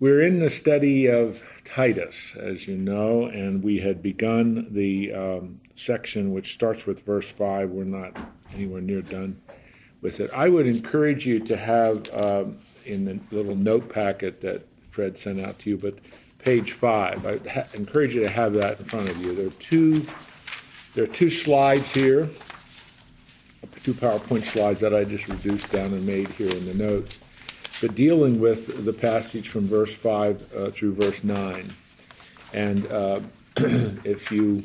We're in the study of Titus, as you know, and we had begun the um, section which starts with verse 5. We're not anywhere near done with it. I would encourage you to have um, in the little note packet that Fred sent out to you, but page 5. I ha- encourage you to have that in front of you. There are two, there are two slides here, two PowerPoint slides that I just reduced down and made here in the notes but dealing with the passage from verse 5 uh, through verse 9. And uh, if you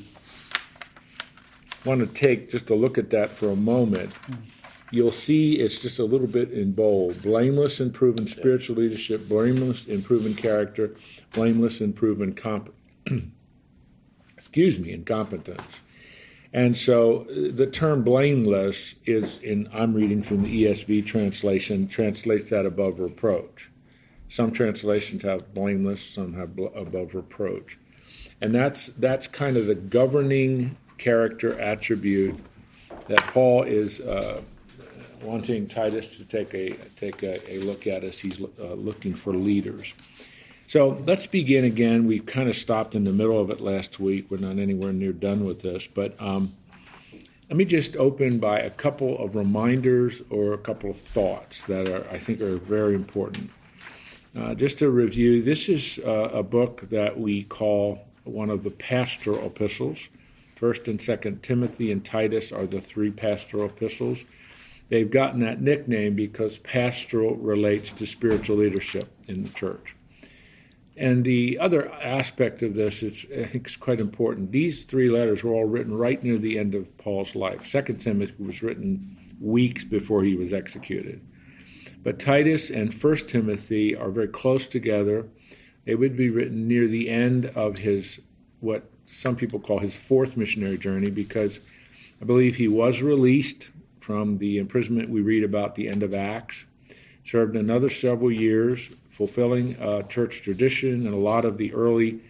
want to take just a look at that for a moment, you'll see it's just a little bit in bold. Blameless and proven spiritual leadership, blameless and proven character, blameless and proven comp- excuse me, incompetence. And so uh, the term blameless is in, I'm reading from the ESV translation, translates that above reproach. Some translations have blameless, some have bl- above reproach. And that's, that's kind of the governing character attribute that Paul is uh, wanting Titus to take a, take a, a look at as he's uh, looking for leaders. So let's begin again. We kind of stopped in the middle of it last week. We're not anywhere near done with this, but um, let me just open by a couple of reminders or a couple of thoughts that are, I think, are very important. Uh, just to review, this is uh, a book that we call one of the pastoral epistles. First and Second Timothy and Titus are the three pastoral epistles. They've gotten that nickname because pastoral relates to spiritual leadership in the church. And the other aspect of this is, I think, is quite important. These three letters were all written right near the end of Paul's life. Second Timothy was written weeks before he was executed. But Titus and First Timothy are very close together. They would be written near the end of his, what some people call his fourth missionary journey, because I believe he was released from the imprisonment we read about the end of Acts, served another several years, fulfilling uh, church tradition, and a lot of the early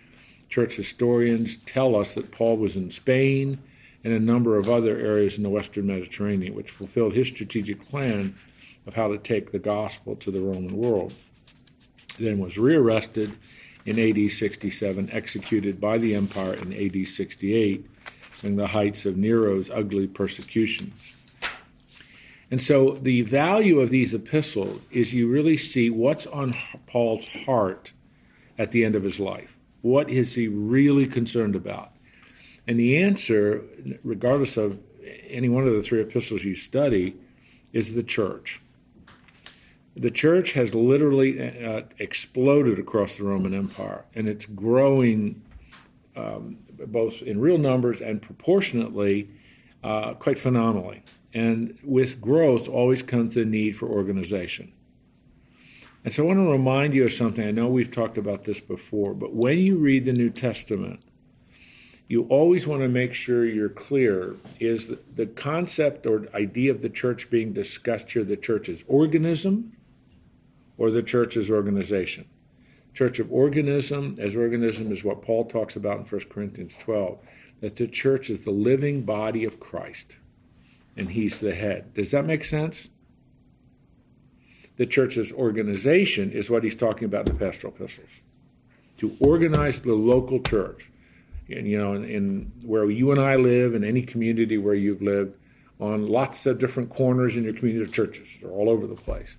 church historians tell us that Paul was in Spain and a number of other areas in the Western Mediterranean, which fulfilled his strategic plan of how to take the gospel to the Roman world. Then was rearrested in AD 67, executed by the empire in AD 68 during the heights of Nero's ugly persecutions. And so the value of these epistles is you really see what's on Paul's heart at the end of his life. What is he really concerned about? And the answer, regardless of any one of the three epistles you study, is the church. The church has literally uh, exploded across the Roman Empire, and it's growing um, both in real numbers and proportionately uh, quite phenomenally. And with growth always comes the need for organization. And so I want to remind you of something. I know we've talked about this before, but when you read the New Testament, you always want to make sure you're clear is the concept or idea of the church being discussed here the church's organism or the church's organization. Church of organism, as organism is what Paul talks about in 1 Corinthians 12, that the church is the living body of Christ and he's the head. Does that make sense? The church's organization is what he's talking about in the pastoral epistles. To organize the local church, and you know, in, in where you and I live, in any community where you've lived, on lots of different corners in your community of churches, they're all over the place.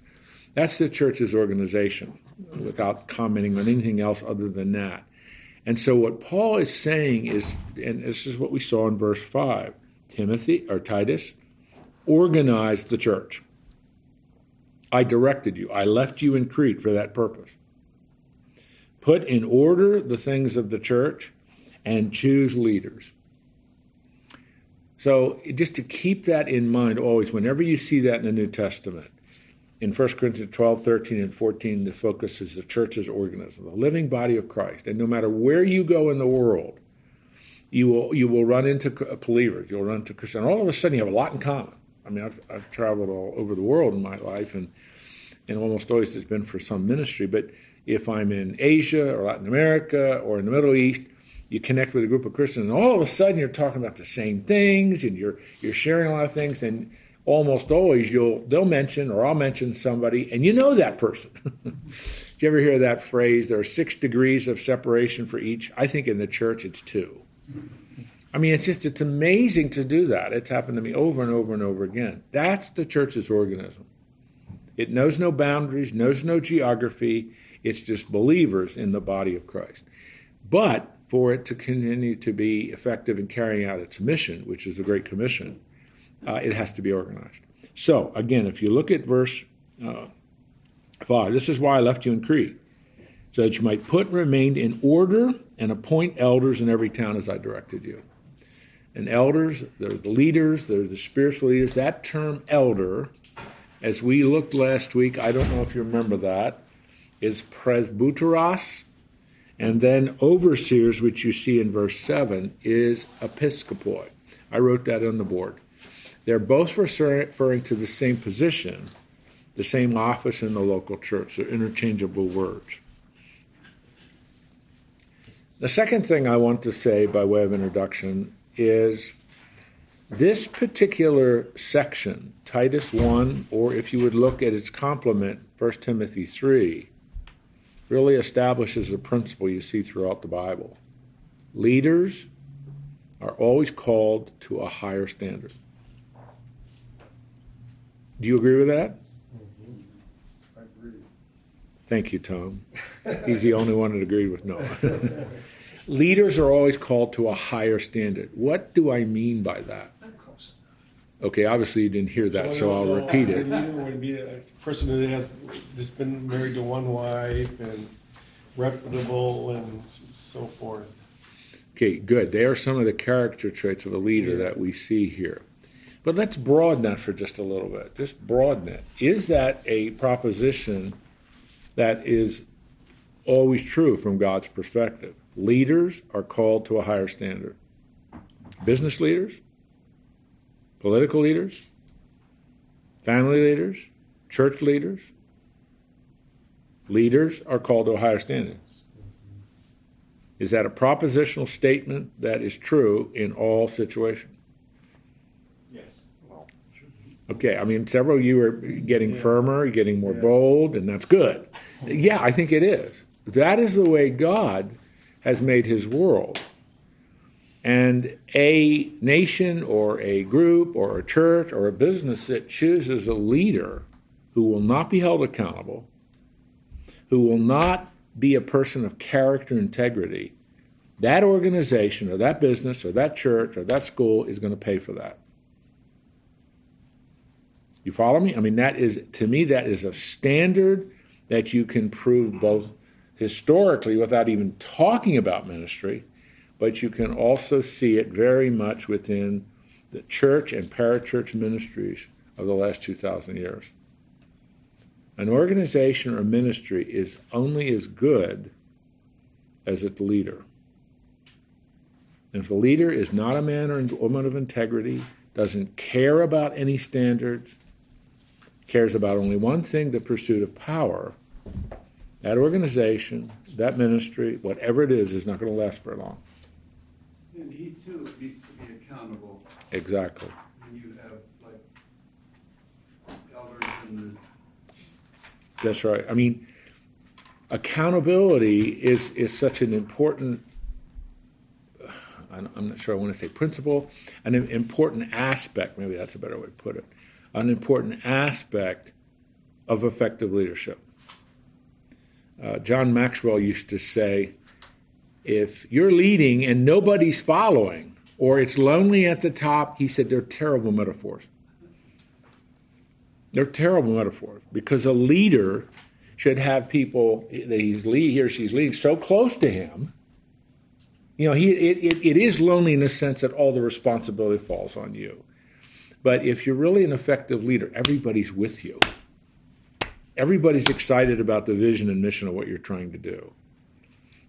That's the church's organization, without commenting on anything else other than that. And so, what Paul is saying is, and this is what we saw in verse 5 Timothy or Titus, organized the church. I directed you. I left you in Crete for that purpose. Put in order the things of the church and choose leaders. So, just to keep that in mind always, whenever you see that in the New Testament, in 1 Corinthians 12, 13, and 14, the focus is the church's organism, the living body of Christ. And no matter where you go in the world, you will, you will run into believers, you'll run into Christians. And All of a sudden, you have a lot in common. I mean, I've, I've traveled all over the world in my life, and and almost always it's been for some ministry. But if I'm in Asia or Latin America or in the Middle East, you connect with a group of Christians, and all of a sudden you're talking about the same things, and you're you're sharing a lot of things, and almost always you'll they'll mention or I'll mention somebody, and you know that person. Did you ever hear that phrase? There are six degrees of separation for each. I think in the church it's two. I mean, it's just, it's amazing to do that. It's happened to me over and over and over again. That's the church's organism. It knows no boundaries, knows no geography. It's just believers in the body of Christ. But for it to continue to be effective in carrying out its mission, which is the Great Commission, uh, it has to be organized. So, again, if you look at verse uh, 5, this is why I left you in Crete, so that you might put remain in order and appoint elders in every town as I directed you and elders, they're the leaders, they're the spiritual leaders. That term elder, as we looked last week, I don't know if you remember that, is presbyteros. And then overseers, which you see in verse 7, is episkopoi. I wrote that on the board. They're both referring to the same position, the same office in the local church. They're interchangeable words. The second thing I want to say by way of introduction is this particular section, Titus 1, or if you would look at its complement, 1 Timothy 3, really establishes a principle you see throughout the Bible. Leaders are always called to a higher standard. Do you agree with that? Mm-hmm. I agree. Thank you, Tom. He's the only one that agreed with Noah. Leaders are always called to a higher standard. What do I mean by that? Okay, obviously you didn't hear that, so I'll repeat it. would be a person that has just been married to one wife and reputable and so forth. Okay, good. They are some of the character traits of a leader yeah. that we see here. But let's broaden that for just a little bit. Just broaden it. Is that a proposition that is always true from God's perspective? Leaders are called to a higher standard. Business leaders, political leaders, family leaders, church leaders, leaders are called to a higher standard. Is that a propositional statement that is true in all situations? Yes. Okay, I mean, several of you are getting yeah. firmer, getting more yeah. bold, and that's good. Yeah, I think it is. That is the way God has made his world. And a nation or a group or a church or a business that chooses a leader who will not be held accountable, who will not be a person of character integrity, that organization or that business or that church or that school is going to pay for that. You follow me? I mean, that is, to me, that is a standard that you can prove both historically without even talking about ministry, but you can also see it very much within the church and parachurch ministries of the last 2,000 years. An organization or ministry is only as good as its leader. And if the leader is not a man or woman of integrity, doesn't care about any standards, cares about only one thing the pursuit of power, that organization, that ministry, whatever it is, is not going to last very long. And he too needs to be accountable. Exactly. You have like elders and the. That's right. I mean, accountability is is such an important. I'm not sure I want to say principle, an important aspect. Maybe that's a better way to put it. An important aspect of effective leadership. Uh, John Maxwell used to say, if you're leading and nobody's following, or it's lonely at the top, he said they're terrible metaphors. They're terrible metaphors because a leader should have people that he's lead, he or she's leading so close to him. You know, he, it, it, it is lonely in the sense that all the responsibility falls on you. But if you're really an effective leader, everybody's with you everybody's excited about the vision and mission of what you're trying to do.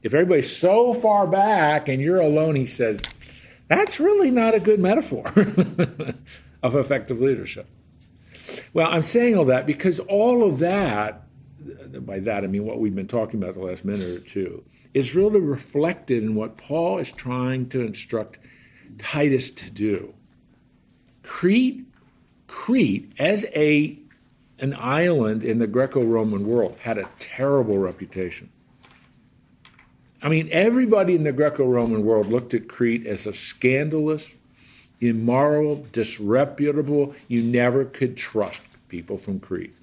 If everybody's so far back and you're alone, he says, that's really not a good metaphor of effective leadership. Well, I'm saying all that because all of that, by that I mean what we've been talking about the last minute or two, is really reflected in what Paul is trying to instruct Titus to do. Crete, Crete as a an island in the Greco Roman world, had a terrible reputation. I mean, everybody in the Greco Roman world looked at Crete as a scandalous, immoral, disreputable, you never could trust people from Crete.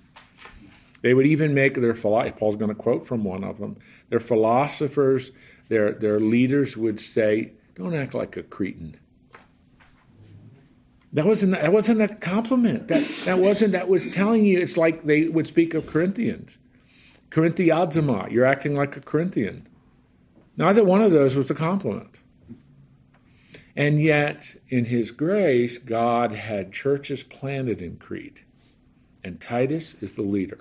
They would even make their Paul's going to quote from one of them. Their philosophers, their their leaders would say, "Don't act like a Cretan." That wasn't that wasn't a compliment. That that wasn't that was telling you. It's like they would speak of Corinthians, Corinthiadzima. You're acting like a Corinthian. Neither one of those was a compliment. And yet, in His grace, God had churches planted in Crete, and Titus is the leader.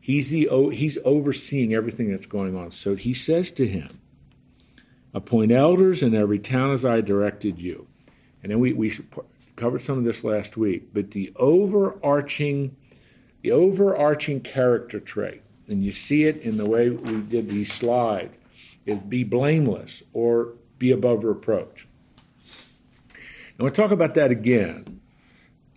He's, the, he's overseeing everything that's going on. So he says to him, Appoint elders in every town as I directed you. And then we, we covered some of this last week, but the overarching, the overarching character trait and you see it in the way we did the slide, is be blameless or be above reproach. And we'll talk about that again.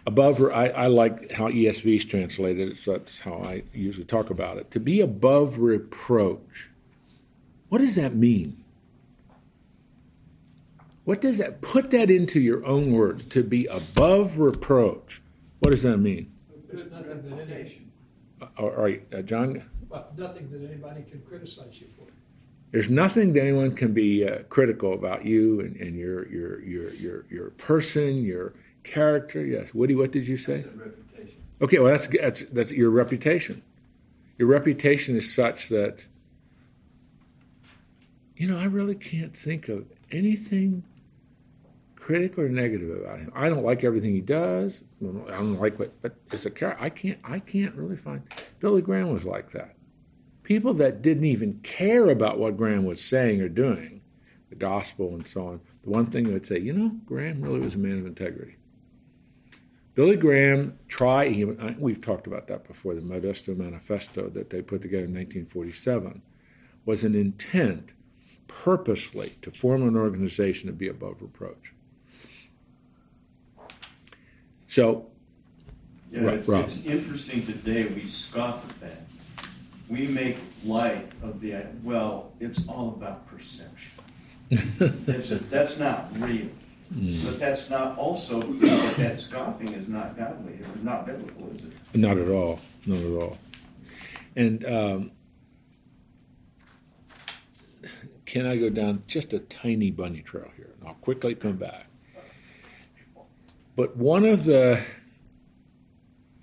Above, I, I like how ESV translated, so that's how I usually talk about it. To be above reproach. What does that mean? What does that, put that into your own words, to be above reproach. What does that mean? There's nothing that any, All right, uh, John? well, nothing that anybody can criticize you for. There's nothing that anyone can be uh, critical about you and, and your, your, your, your, your person, your character. Yes. Woody, what did you say? reputation. Okay, well, that's, that's, that's your reputation. Your reputation is such that, you know, I really can't think of anything critical or negative about him. I don't like everything he does. I don't like what, but it's a character. I can't, I can't really find. Billy Graham was like that people that didn't even care about what Graham was saying or doing, the gospel and so on, the one thing they would say, you know, Graham really was a man of integrity. Billy Graham tried, we've talked about that before, the Modesto Manifesto that they put together in 1947 was an intent purposely to form an organization to be above reproach. So, yeah, it's, it's interesting today we scoff at that we make light of the, well, it's all about perception. that's, that's not real. Mm. But that's not also, that scoffing is not godly or not biblical, is it? Not at all. Not at all. And um, can I go down just a tiny bunny trail here? And I'll quickly come back. But one of the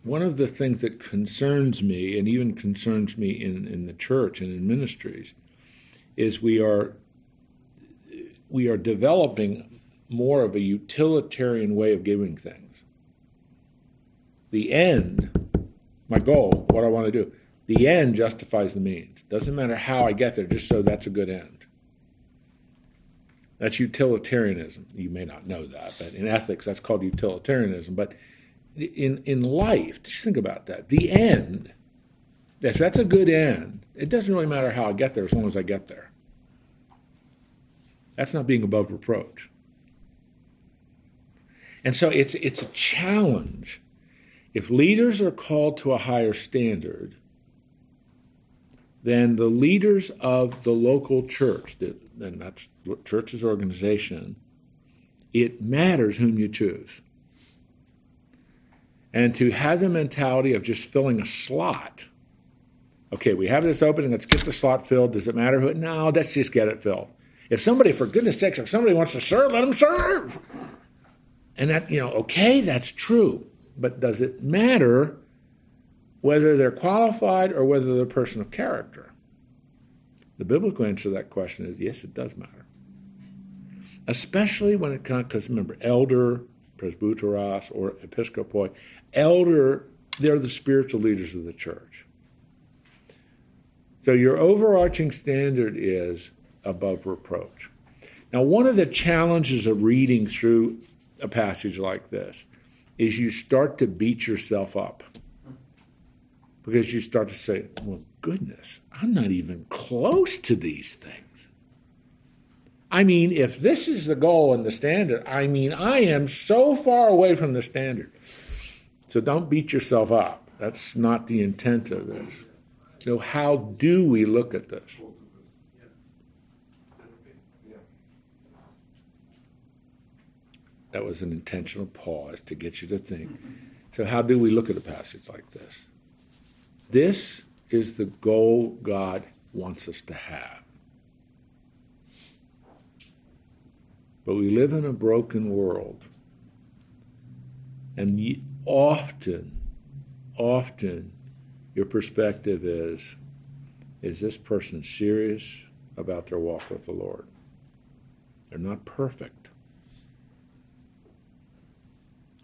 one of the things that concerns me, and even concerns me in, in the church and in ministries, is we are we are developing more of a utilitarian way of giving things. The end, my goal, what I want to do, the end justifies the means. Doesn't matter how I get there, just so that's a good end. That's utilitarianism. You may not know that, but in ethics, that's called utilitarianism. But in in life, just think about that. The end, if that's a good end, it doesn't really matter how I get there as long as I get there. That's not being above reproach. And so it's it's a challenge. If leaders are called to a higher standard, then the leaders of the local church, and that's church's organization, it matters whom you choose and to have the mentality of just filling a slot. Okay, we have this opening, let's get the slot filled. Does it matter who? No, let's just get it filled. If somebody, for goodness sakes, if somebody wants to serve, let them serve. And that, you know, okay, that's true. But does it matter whether they're qualified or whether they're a person of character? The biblical answer to that question is yes, it does matter. Especially when it comes, because remember, elder, presbyteros, or episcopoi, elder, they're the spiritual leaders of the church. So your overarching standard is above reproach. Now, one of the challenges of reading through a passage like this is you start to beat yourself up because you start to say, well, goodness, I'm not even close to these things. I mean, if this is the goal and the standard, I mean, I am so far away from the standard. So don't beat yourself up. That's not the intent of this. So, how do we look at this? That was an intentional pause to get you to think. So, how do we look at a passage like this? This is the goal God wants us to have. But we live in a broken world. And often, often, your perspective is is this person serious about their walk with the Lord? They're not perfect.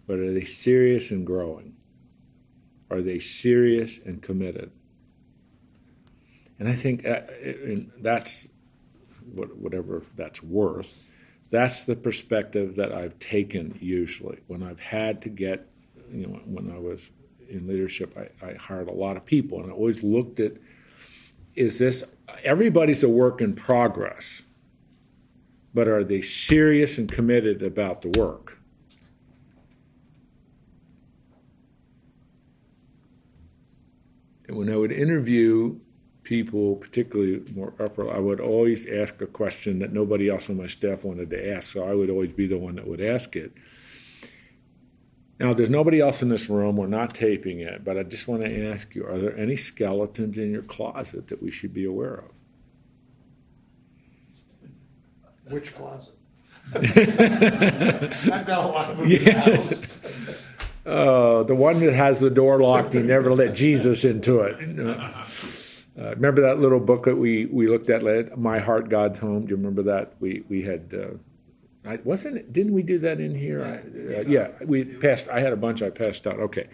But are they serious and growing? Are they serious and committed? And I think uh, that's whatever that's worth. That's the perspective that I've taken usually when I've had to get, you know, when I was in leadership, I, I hired a lot of people, and I always looked at is this everybody's a work in progress, but are they serious and committed about the work? And when I would interview people, particularly more upper, I would always ask a question that nobody else on my staff wanted to ask, so I would always be the one that would ask it. Now, there's nobody else in this room. We're not taping it, but I just want to ask you are there any skeletons in your closet that we should be aware of? Which closet? I've got a lot of them in the house. Uh, the one that has the door locked, you never let Jesus into it. Uh, remember that little book that we, we looked at, My Heart, God's Home? Do you remember that? We, we had. Uh, I wasn't it, didn't we do that in here? I, uh, yeah, we passed. I had a bunch I passed out. Okay,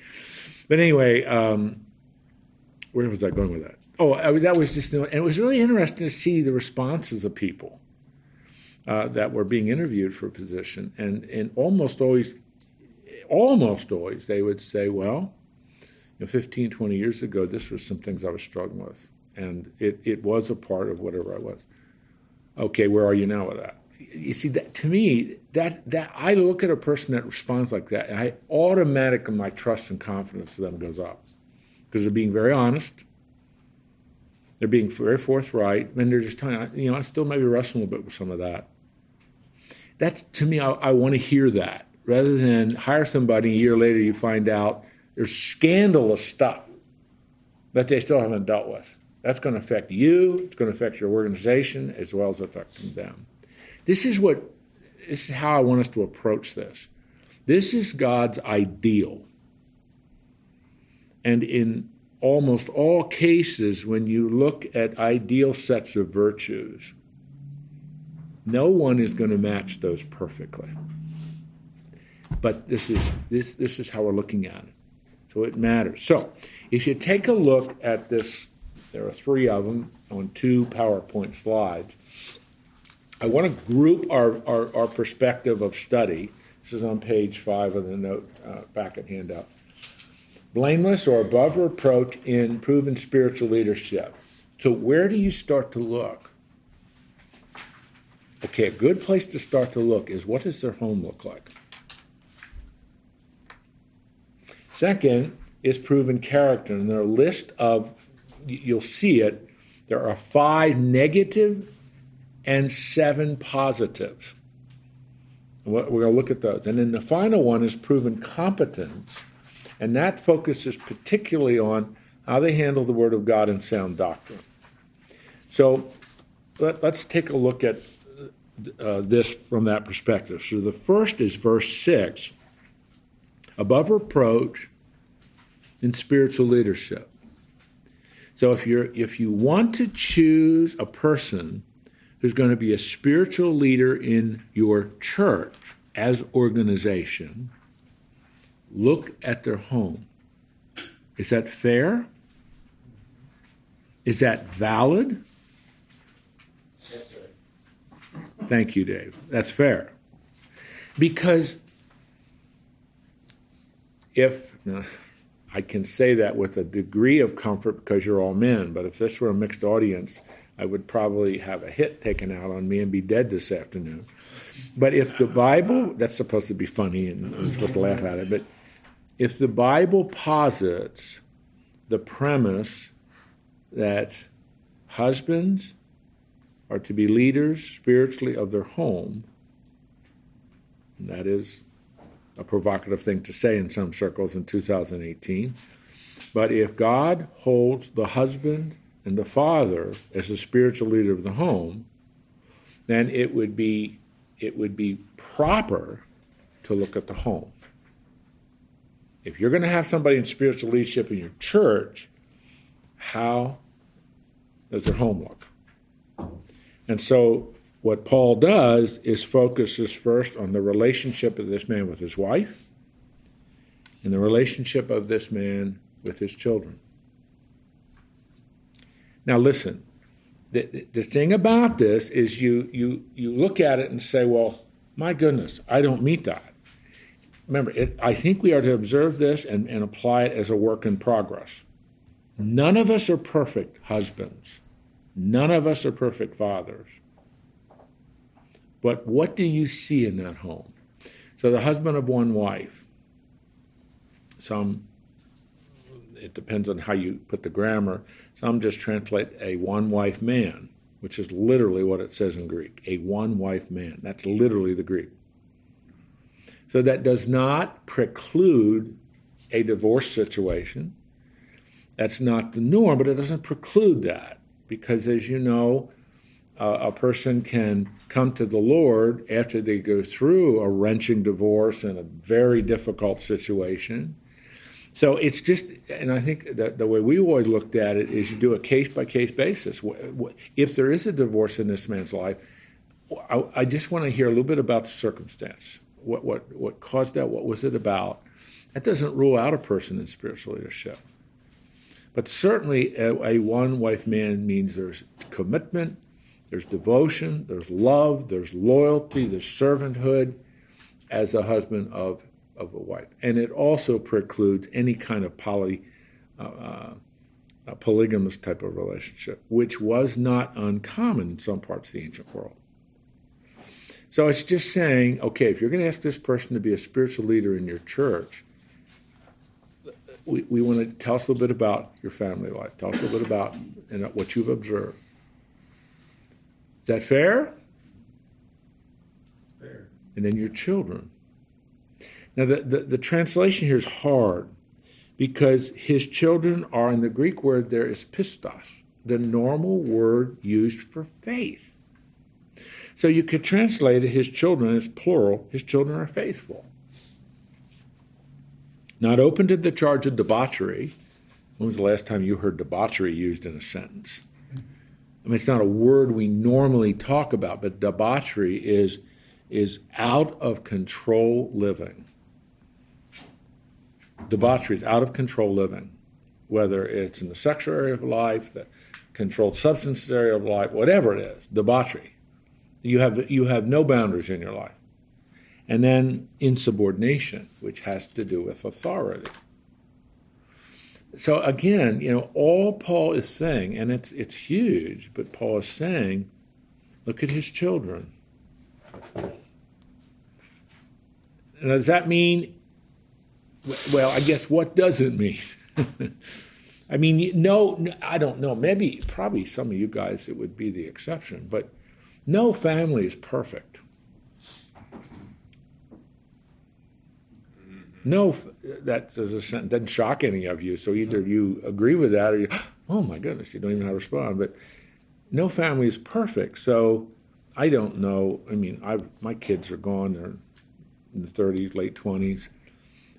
but anyway, um, where was I going with that? Oh, I, that was just, and it was really interesting to see the responses of people uh, that were being interviewed for a position, and and almost always, almost always, they would say, well, you know, 15, 20 years ago, this was some things I was struggling with, and it it was a part of whatever I was. Okay, where are you now with that? you see that to me that that I look at a person that responds like that, and I automatically my trust and confidence for them goes up because they're being very honest, they're being very forthright, and they're just telling you know I still maybe wrestling a little bit with some of that. That's to me I, I want to hear that rather than hire somebody a year later you find out there's scandalous stuff that they still haven't dealt with. That's going to affect you. It's going to affect your organization as well as affecting them. This is what this is how I want us to approach this. This is God's ideal. And in almost all cases, when you look at ideal sets of virtues, no one is going to match those perfectly. But this is this this is how we're looking at it. So it matters. So if you take a look at this, there are three of them on two PowerPoint slides. I want to group our, our, our, perspective of study. This is on page five of the note uh, packet handout. Blameless or above reproach in proven spiritual leadership. So, where do you start to look? Okay, a good place to start to look is what does their home look like? Second is proven character. And their list of, you'll see it, there are five negative and seven positives. We're going to look at those. And then the final one is proven competence, and that focuses particularly on how they handle the Word of God and sound doctrine. So let, us take a look at uh, this from that perspective. So the first is verse 6 above reproach in spiritual leadership. So if you're if you want to choose a person who's going to be a spiritual leader in your church as organization, look at their home. Is that fair? Is that valid? Yes, sir. Thank you, Dave. That's fair. Because if I can say that with a degree of comfort because you're all men, but if this were a mixed audience, I would probably have a hit taken out on me and be dead this afternoon. But if the Bible, that's supposed to be funny and I'm supposed to laugh at it, but if the Bible posits the premise that husbands are to be leaders spiritually of their home, and that is a provocative thing to say in some circles in 2018. But if God holds the husband and the father as the spiritual leader of the home, then it would be it would be proper to look at the home. If you're going to have somebody in spiritual leadership in your church, how does their home look? And so what Paul does is focuses first on the relationship of this man with his wife and the relationship of this man with his children. Now listen, the, the thing about this is you, you, you look at it and say, well, my goodness, I don't meet that. Remember, it, I think we are to observe this and, and apply it as a work in progress. None of us are perfect husbands. None of us are perfect fathers. But what do you see in that home? So the husband of one wife, some, it depends on how you put the grammar, some just translate a one wife man, which is literally what it says in Greek a one wife man. That's literally the Greek. So that does not preclude a divorce situation. That's not the norm, but it doesn't preclude that because, as you know, uh, a person can come to the Lord after they go through a wrenching divorce and a very difficult situation. So it's just, and I think that the way we always looked at it is you do a case by case basis. If there is a divorce in this man's life, I, I just want to hear a little bit about the circumstance. What, what, what caused that? What was it about? That doesn't rule out a person in spiritual leadership. But certainly, a, a one wife man means there's commitment, there's devotion, there's love, there's loyalty, there's servanthood as a husband of, of a wife. And it also precludes any kind of poly, uh, uh, polygamous type of relationship, which was not uncommon in some parts of the ancient world. So it's just saying, okay, if you're going to ask this person to be a spiritual leader in your church, we, we want to tell us a little bit about your family life. Tell us a little bit about you know, what you've observed. Is that fair? It's Fair. And then your children. Now, the, the, the translation here is hard because his children are in the Greek word there is pistos, the normal word used for faith. So you could translate it, his children as plural, his children are faithful. Not open to the charge of debauchery. When was the last time you heard debauchery used in a sentence? I mean, it's not a word we normally talk about, but debauchery is, is out of control living. Debauchery is out of control living, whether it's in the sexual area of life, the controlled substance area of life, whatever it is, debauchery. You have, you have no boundaries in your life. And then insubordination, which has to do with authority so again, you know, all Paul is saying, and it's it's huge, but Paul is saying, look at his children. And does that mean? Well, I guess what does it mean? I mean, no, I don't know. Maybe, probably some of you guys, it would be the exception, but no family is perfect. No, that doesn't shock any of you. So either you agree with that or you, oh my goodness, you don't even know how to respond. But no family is perfect. So I don't know. I mean, I my kids are gone. They're in the 30s, late 20s.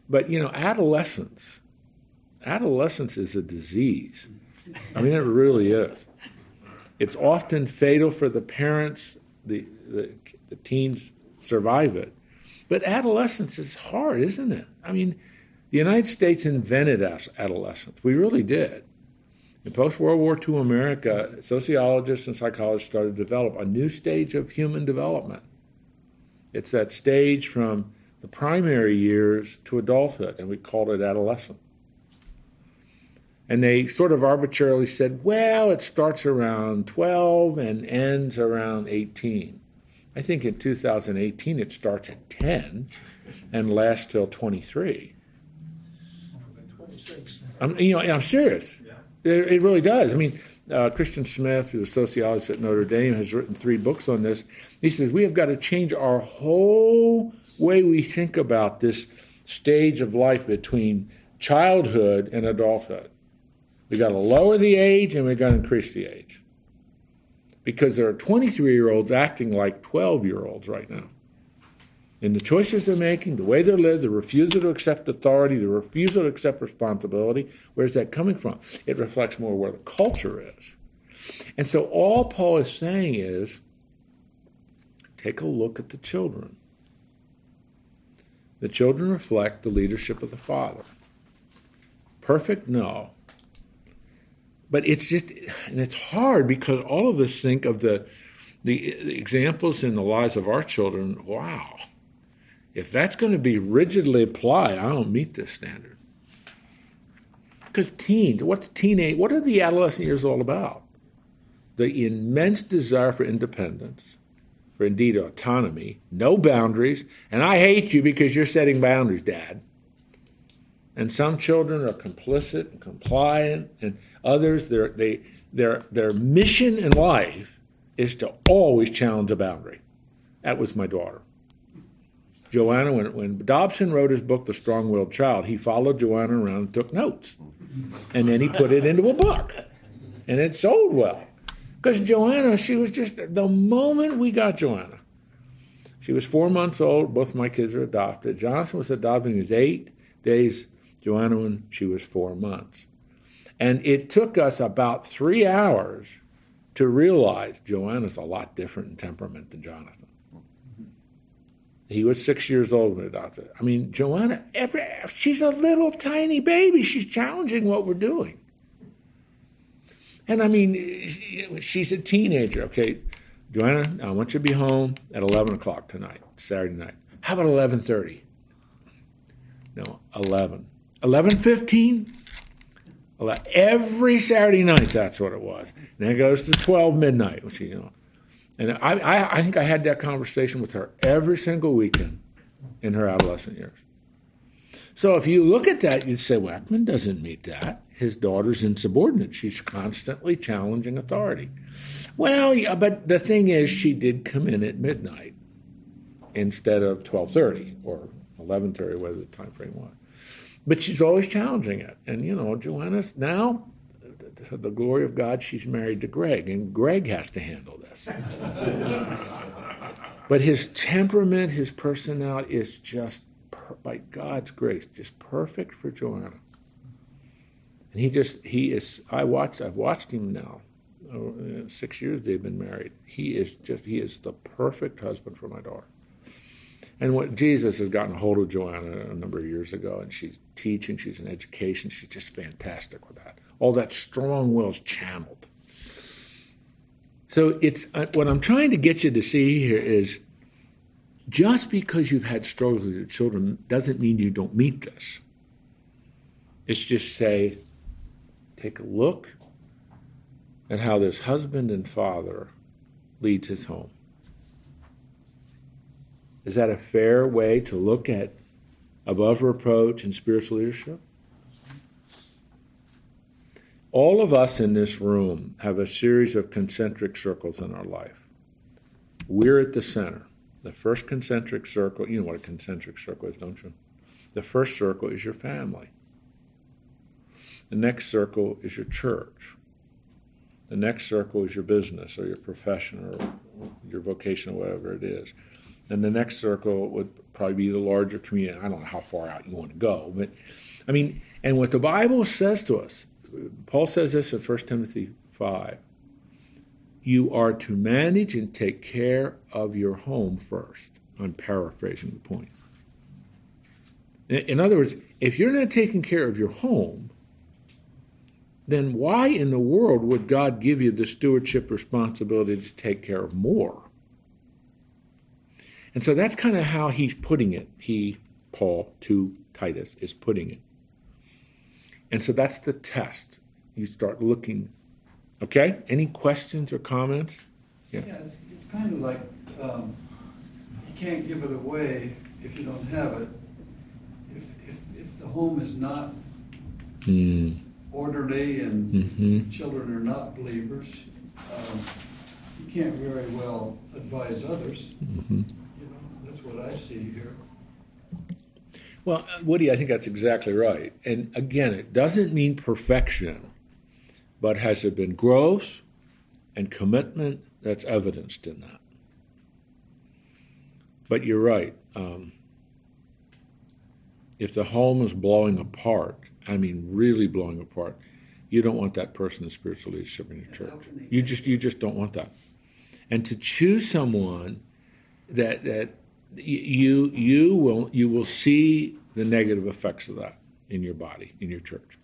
But you know, adolescence, adolescence is a disease. I mean, it really is. It's often fatal for the parents. The the, the teens survive it but adolescence is hard, isn't it? I mean, the United States invented adolescence. We really did. In post World War II America, sociologists and psychologists started to develop a new stage of human development. It's that stage from the primary years to adulthood, and we called it adolescent. And they sort of arbitrarily said, well, it starts around 12 and ends around 18. I think in 2018 it starts at 10 and last till 23. sinks. I'm, you know, I'm serious. Yeah. It, it really does. I mean, uh, Christian Smith, who's a sociologist at Notre Dame, has written three books on this. He says we have got to change our whole way we think about this stage of life between childhood and adulthood. We've got to lower the age and we've got to increase the age because there are 23 year olds acting like 12 year olds right now. In the choices they're making, the way they live, the refusal to accept authority, the refusal to accept responsibility, where's that coming from? It reflects more where the culture is. And so all Paul is saying is take a look at the children. The children reflect the leadership of the father. Perfect? No. But it's just, and it's hard because all of us think of the, the examples in the lives of our children. Wow, if that's going to be rigidly applied, I don't meet this standard. Because teens, what's teenage? What are the adolescent years all about? The immense desire for independence, for indeed autonomy, no boundaries, and I hate you because you're setting boundaries, Dad. And some children are complicit and compliant, and others, their, they, their, their mission in life is to always challenge a boundary. That was my daughter. Joanna, when, when Dobson wrote his book, The Strong Willed Child, he followed Joanna around and took notes. And then he put it into a book. And it sold well. Because Joanna, she was just, the moment we got Joanna, she was four months old. Both my kids are adopted. Jonathan was adopted when he was eight days. Joanna when she was four months. And it took us about three hours to realize Joanna's a lot different in temperament than Jonathan. He was six years old when adopted. I mean, Joanna, every, she's a little tiny baby. She's challenging what we're doing. And I mean, she's a teenager. Okay, Joanna, I want you to be home at 11 o'clock tonight, Saturday night. How about 11:30? No, 11. 11:15? Ele- Every Saturday night, that's what it was. And then it goes to 12 midnight, which you know. And I, I, I think I had that conversation with her every single weekend in her adolescent years. So if you look at that, you'd say, Wackman doesn't meet that. His daughter's insubordinate. She's constantly challenging authority. Well, yeah, but the thing is, she did come in at midnight instead of 12.30 or 11.30, whatever the time frame was. But she's always challenging it. And, you know, Joanna's now, to the glory of God, she's married to Greg, and Greg has to handle this. but his temperament, his personality is just, per- by God's grace, just perfect for Joanna. And he just, he is, I watched, I've watched him now. Uh, Six years they've been married. He is just, he is the perfect husband for my daughter. And what Jesus has gotten a hold of Joanna a number of years ago, and she's teaching, she's in education, she's just fantastic with that. All that strong will is channeled. So it's uh, what I'm trying to get you to see here is just because you've had struggles with your children doesn't mean you don't meet this. It's just say, take a look at how this husband and father leads his home. Is that a fair way to look at above reproach and spiritual leadership? All of us in this room have a series of concentric circles in our life. We're at the center. The first concentric circle, you know what a concentric circle is, don't you? The first circle is your family. The next circle is your church. The next circle is your business or your profession or your vocation or whatever it is. And the next circle would probably be the larger community. I don't know how far out you want to go, but I mean, and what the Bible says to us, Paul says this in 1 Timothy 5 you are to manage and take care of your home first. I'm paraphrasing the point. In other words, if you're not taking care of your home, then why in the world would God give you the stewardship responsibility to take care of more? And so that's kind of how he's putting it. He, Paul, to Titus, is putting it. And so that's the test. You start looking. Okay? Any questions or comments? Yes. Yeah, it's- it's kind of like, um, you can't give it away if you don't have it. If, if, if the home is not Mm, orderly and mhm. children are not believers, um, you can't very well advise others. Mhm. You know, that's what I see here. Well, Woody, I think that's exactly right. And again, it doesn't mean perfection, but has there been growth and commitment that's evidenced in that? But you're right. Um, if the home is blowing apart, I mean really blowing apart, you don't want that person in spiritual leadership in your church. You just you just don't want that. And to choose someone that that you you will you will see the negative effects of that in your body in your church.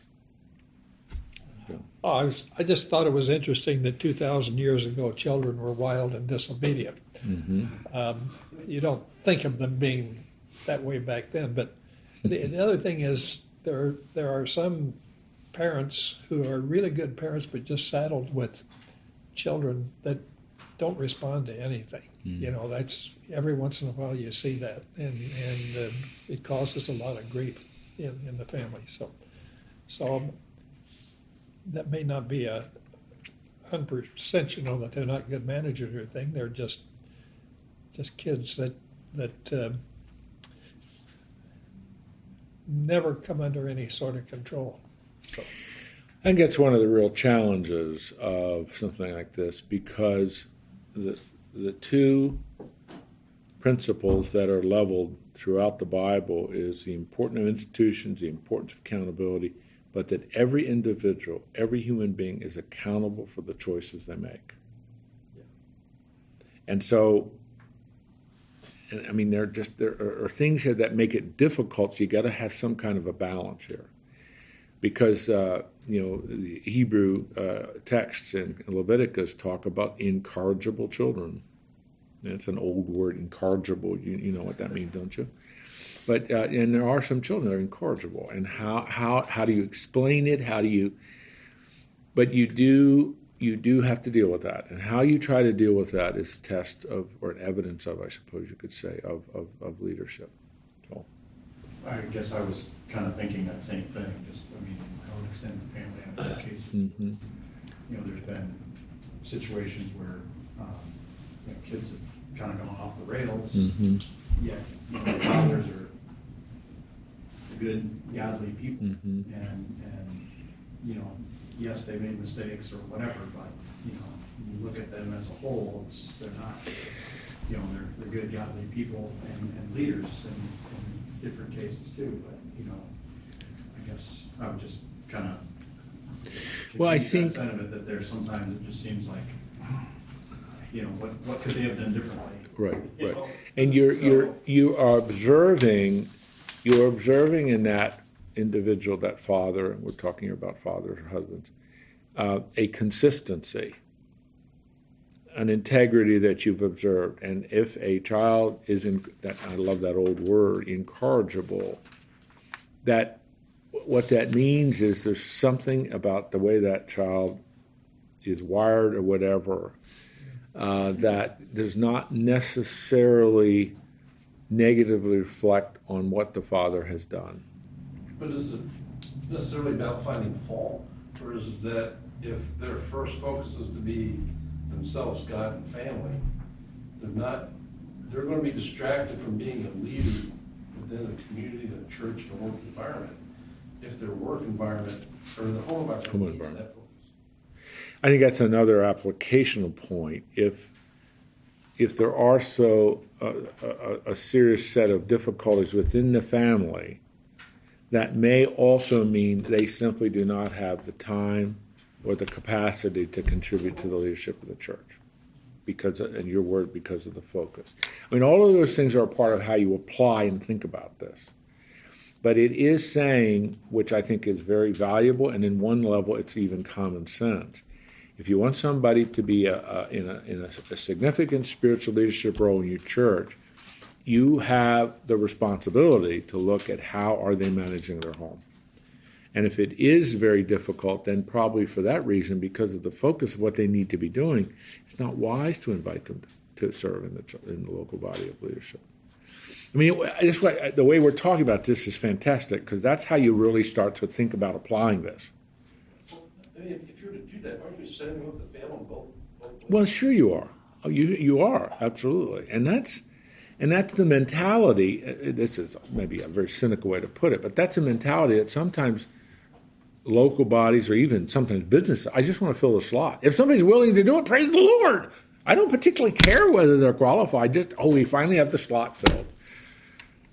Oh, I was, I just thought it was interesting that two thousand years ago, children were wild and disobedient. Um, you don't think of them being that way back then, but the, the other thing is there there are some parents who are really good parents, but just saddled with children that don't respond to anything. You know, that's every once in a while you see that, and and uh, it causes a lot of grief in, in the family. So, so that may not be a hundred percent, you know, that they're not good managers or anything. They're just just kids that that um, never come under any sort of control. So. I think that's one of the real challenges of something like this because the the two principles that are leveled throughout the Bible is the importance of institutions, the importance of accountability, but that every individual, every human being is accountable for the choices they make. And so I mean there are just there are, are things here that make it difficult, so you gotta have some kind of a balance here because uh, you know the Hebrew uh, texts in Leviticus talk about incorrigible children. It's an old word, incorrigible. You, you know what that means, don't you? But uh, and there are some children that are incorrigible, and how how how do you explain it? How do you? But you do you do have to deal with that, and how you try to deal with that is a test of or an evidence of, I suppose you could say, of of, of leadership. I guess I was kind of thinking that same thing, just, I mean, in my own extended family, I have cases, mhm. you know, there's been situations where, um, you know, kids have kind of gone off the rails, Mhm. yet, you know, fathers are good, godly people, Mhm. and, and, you know, yes, they made mistakes or whatever, but, you know, when you look at them as a whole, it's, they're not, you know, they're, they're good, godly people and, and leaders in different cases too, but, you know, I guess I would just kind of. Well, I think- Sentiment that there, sometimes it just seems like, you know, what, what could they have done differently? Right, You right. know? And you're you're So- you are observing, you're observing in that individual, that father. And we're talking about fathers or husbands, uh, a consistency, an integrity that you've observed. And if a child is in that, I love that old word, incorrigible. That what that means is there's something about the way that child is wired or whatever uh, that does not necessarily negatively reflect on what the father has done. But is it necessarily about finding fault, or is that if their first focus is to be themselves, God and family, they're not, they're gonna be distracted from being a leader within the community, the church, the work environment, if their work environment, or the home environment Home environment. I think that's another applicational point. If if there are so uh, a, a serious set of difficulties within the family, that may also mean they simply do not have the time or the capacity to contribute to the leadership of the church because of, and your word because of the focus. I mean, all of those things are a part of how you apply and think about this. But it is saying, which I think is very valuable, and in one level, it's even common sense. If you want somebody to be a, a, in, a, in a significant spiritual leadership role in your church, you have the responsibility to look at how are they managing their home. And if it is very difficult, then probably for that reason, because of the focus of what they need to be doing, it's not wise to invite them to serve in the, in the local body of leadership. I mean, way, the way we're talking about this is fantastic because that's how you really start to think about applying this. I mean, if, if you were to do that, aren't you setting up the family both, both? Well, sure you are. Oh, you you are absolutely, and that's and that's the mentality. uh, This is maybe a very cynical way to put it, but that's a mentality that sometimes local bodies or even sometimes business. I just want to fill a slot. If somebody's willing to do it, praise the Lord. I don't particularly care whether they're qualified. Just oh, we finally have the slot filled.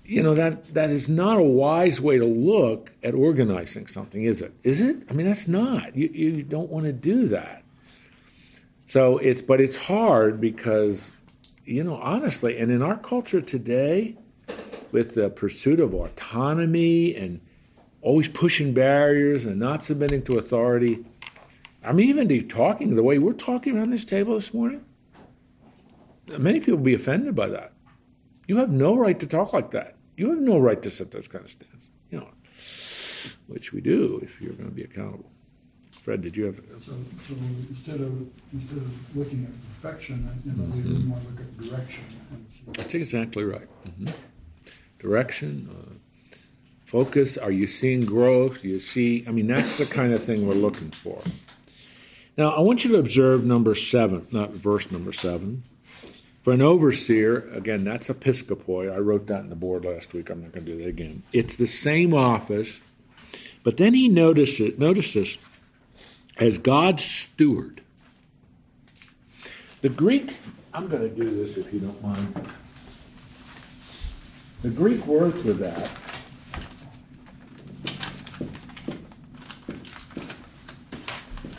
You know that that is not a wise way to look at organizing something, is it? Is it? I mean, that's not. You you don't want to do that. So it's, but it's hard because, you know, honestly, and in our culture today, with the pursuit of autonomy and always pushing barriers and not submitting to authority, I mean, even to talking the way we're talking around this table this morning, many people will be offended by that. You have no right to talk like that. You have no right to set those kind of stands, you know, which we do if you're going to be accountable. Fred, did you have? So, so instead of, instead of looking at perfection, you know, we Mm-hmm. want to look at direction. and so- That's exactly right. hmm Direction, uh, focus. Are you seeing growth? Do you see? I mean, that's the kind of thing we're looking for. Now, I want you to observe number seven, not verse number seven. For an overseer, again, that's episcopoi. I wrote that in the board last week. I'm not going to do that again. It's the same office, but then he notices notices as God's steward. The Greek, I'm going to do this if you don't mind. The Greek word for that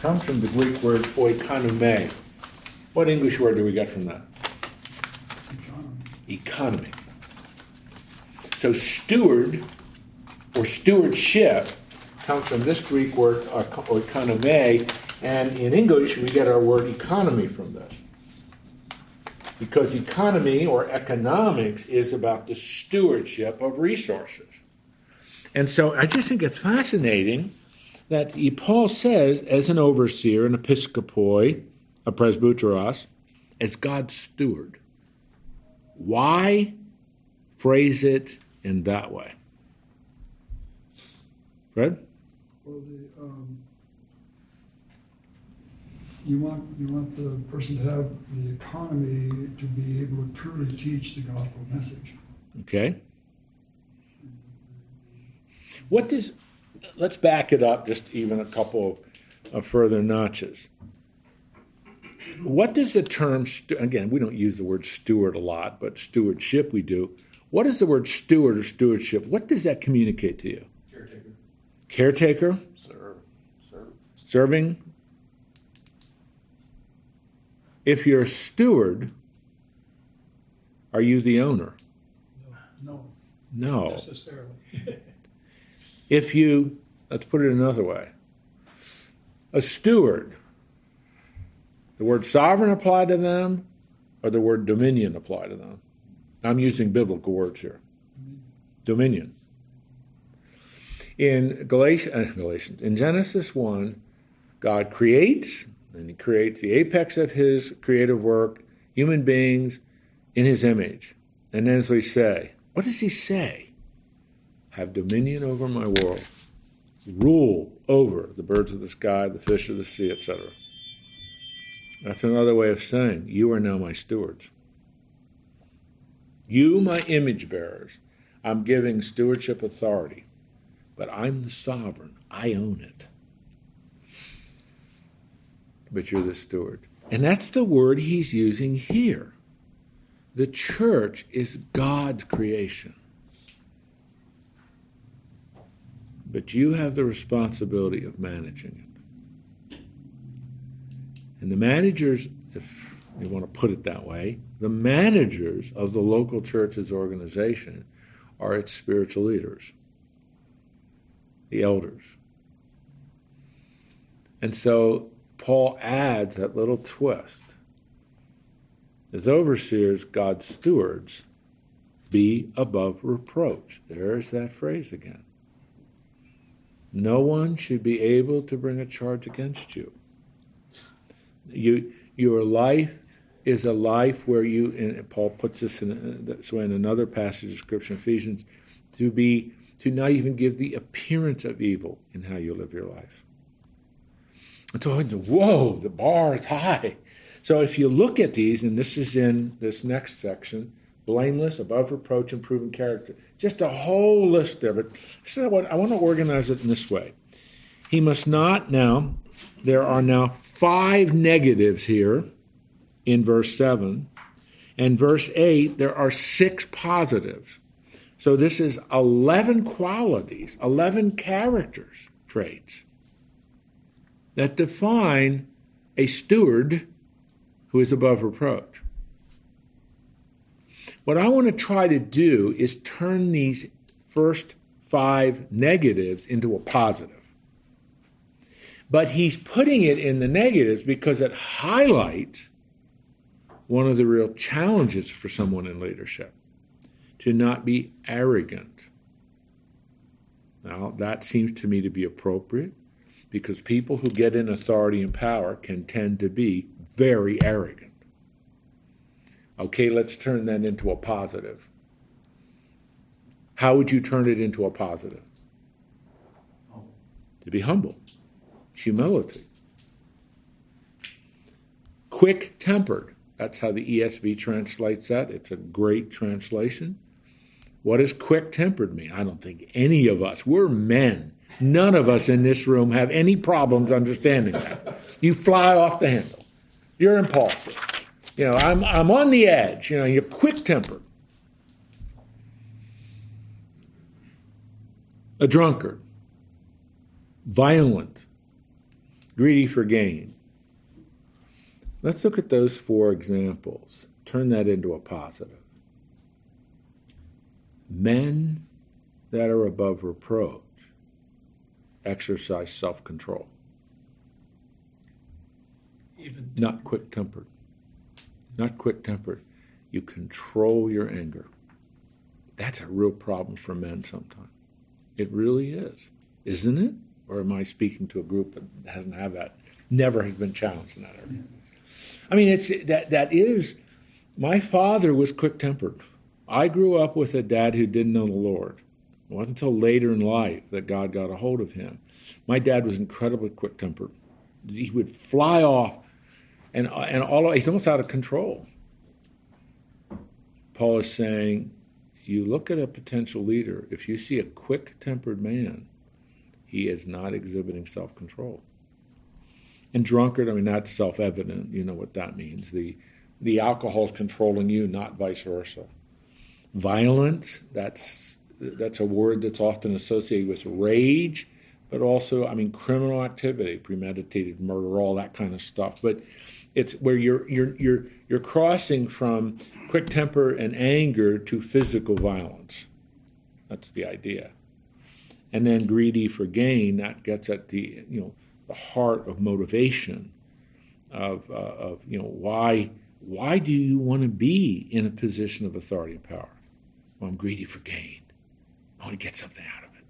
comes from the Greek word oikonomē. What English word do we get from that? Economy. So steward or stewardship comes from this Greek word oikonomē, and in English we get our word economy from this. Because economy or economics is about the stewardship of resources. And so I just think it's fascinating that Paul says, as an overseer, an episcopoi, a presbyteros, as God's steward. Why phrase it in that way? Fred? Well, the, um, you want, you want the person to have the economy to be able to truly teach the gospel message. Okay. What does, let's back it up just even a couple of, of further notches. What does the term, again, we don't use the word steward a lot, but stewardship we do. What does the word steward or stewardship, what does that communicate to you? Caretaker. Caretaker? Serve, serve. Serving? If you're a steward, are you the owner? No. No, No. necessarily. if you let's put it another way a steward the word sovereign apply to them or the word dominion apply to them? I'm using biblical words here. Dominion. In galatians, uh, galatians in genesis 1 god creates and he creates the apex of his creative work human beings in his image. And then as we say what does he say have dominion over my world, rule over the birds of the sky, the fish of the sea, etc. That's another way of saying, You are now my stewards. You, my image bearers, I'm giving stewardship authority, but I'm the sovereign. I own it. But you're the steward. And that's the word he's using here. The church is God's creation. But you have the responsibility of managing it. And the managers, if you want to put it that way, the managers of the local church's organization are its spiritual leaders, the elders. And so Paul adds that little twist. As overseers, God's stewards, be above reproach. There's that phrase again. No one should be able to bring a charge against you. You, your life is a life where you, and Paul puts this in this way in another passage of Scripture, Ephesians, to be to not even give the appearance of evil in how you live your life. And so, whoa, the bar is high. So if you look at these, and this is in this next section, blameless, above reproach, and proven character, just a whole list of it. So what I want to organize it in this way. He must not now. There are now five negatives here in verse 7. And verse 8, there are six positives. So this is 11 qualities, 11 characters traits that define a steward who is above reproach. What I want to try to do is turn these first five negatives into a positive. But he's putting it in the negatives because it highlights one of the real challenges for someone in leadership to not be arrogant. Now, that seems to me to be appropriate because people who get in authority and power can tend to be very arrogant. Okay, let's turn that into a positive. How would you turn it into a positive? To be humble, humility. Quick tempered. That's how the ESV translates that. It's a great translation. What does quick tempered mean? I don't think any of us, we're men. None of us in this room have any problems understanding that. You fly off the handle. You're impulsive. You know, I'm, I'm on the edge. You know, you're quick tempered. A drunkard, violent, greedy for gain. Let's look at those four examples. Turn that into a positive. Men that are above reproach exercise self control. Even Not quick tempered. Not quick tempered. You control your anger. That's a real problem for men sometimes. It really is. Isn't it? Or am I speaking to a group that hasn't had that, never has been challenged in that area? I mean, it's that that is. My father was quick tempered. I grew up with a dad who didn't know the Lord. It wasn't until later in life that God got a hold of him. My dad was incredibly quick tempered. He would fly off, and and all he's almost out of control. Paul is saying, you look at a potential leader. If you see a quick tempered man, he is not exhibiting self control. And drunkard, I mean, that's self evident. You know what that means. The, the alcohol is controlling you, not vice versa. Violent, that's, that's a word that's often associated with rage, but also, I mean, criminal activity, premeditated murder, all that kind of stuff. But it's where you're, you're, you're, you're crossing from quick temper and anger to physical violence. That's the idea. And then greedy for gain, that gets at the, you know, the heart of motivation of, uh, of you know why why do you want to be in a position of authority and power well i'm greedy for gain i want to get something out of it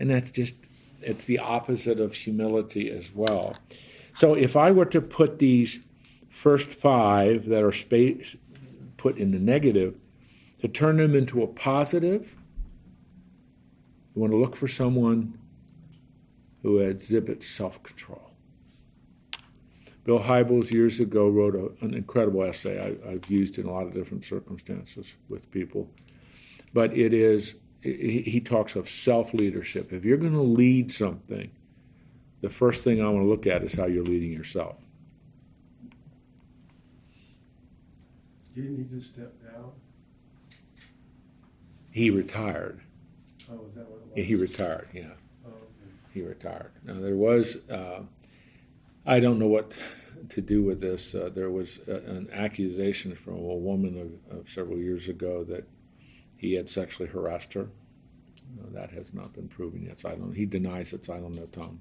and that's just it's the opposite of humility as well so if i were to put these first five that are space, put in the negative to turn them into a positive you want to look for someone who exhibits self control. Bill Hybels years ago wrote a, an incredible essay I, have used in a lot of different circumstances with people. But it is, he, he talks of self leadership. If you're going to lead something, the first thing I want to look at is how you're leading yourself. Didn't he just step down? He retired. Oh, is that what it was? Yeah, he retired, yeah. Oh, okay. he retired. Now there was, uh, I don't know what to do with this. Uh, there was a, an accusation from a woman of, of, several years ago that he had sexually harassed her. Uh, that has not been proven yet. So I don't. He denies it. So I don't know, Tom.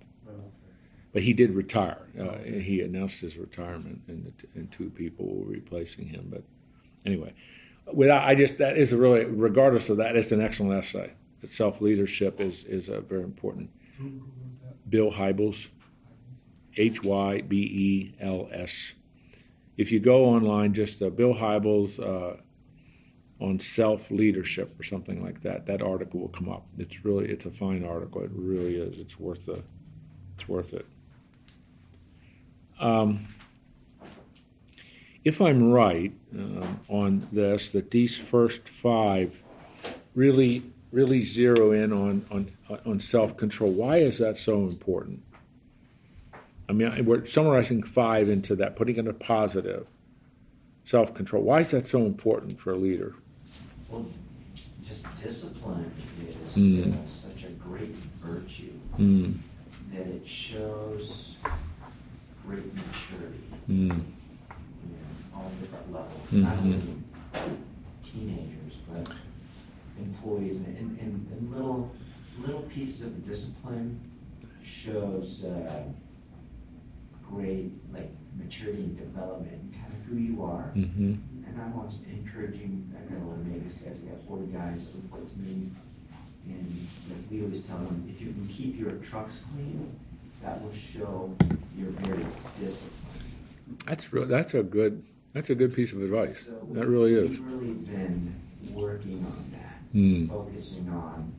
But he did retire. Uh, he announced his retirement, and, and two people were replacing him. But anyway, without I just that is a really regardless of that, it's an excellent essay. That self leadership is is a very important. Bill Hybels, H Y B E L S. if you go online, just uh, Bill Hybels uh, on self leadership or something like that, that article will come up. It's really it's a fine article. It really is. It's worth the it's worth it. Um, if I'm right uh, on this, that these first five really really zero in on on on self control. Why is that so important? I mean, we're summarizing five into that, putting it a positive self control. Why is that so important for a leader? Well, just discipline is Mm. uh, such a great virtue Mm, that it shows great maturity mm, in all different levels, not Mhm. only teenagers, but employees and, and, and, little little pieces of discipline shows uh, great like maturity and development, kind of who you are. hmm And I'm always encouraging, I got a lot of Vegas guys, I got forty guys that report to me. And like we always tell them, if you can keep your trucks clean, that will show you're very disciplined. That's real. That's a good. That's a good piece of advice. So That really is. We've really been working on that, Hmm. focusing on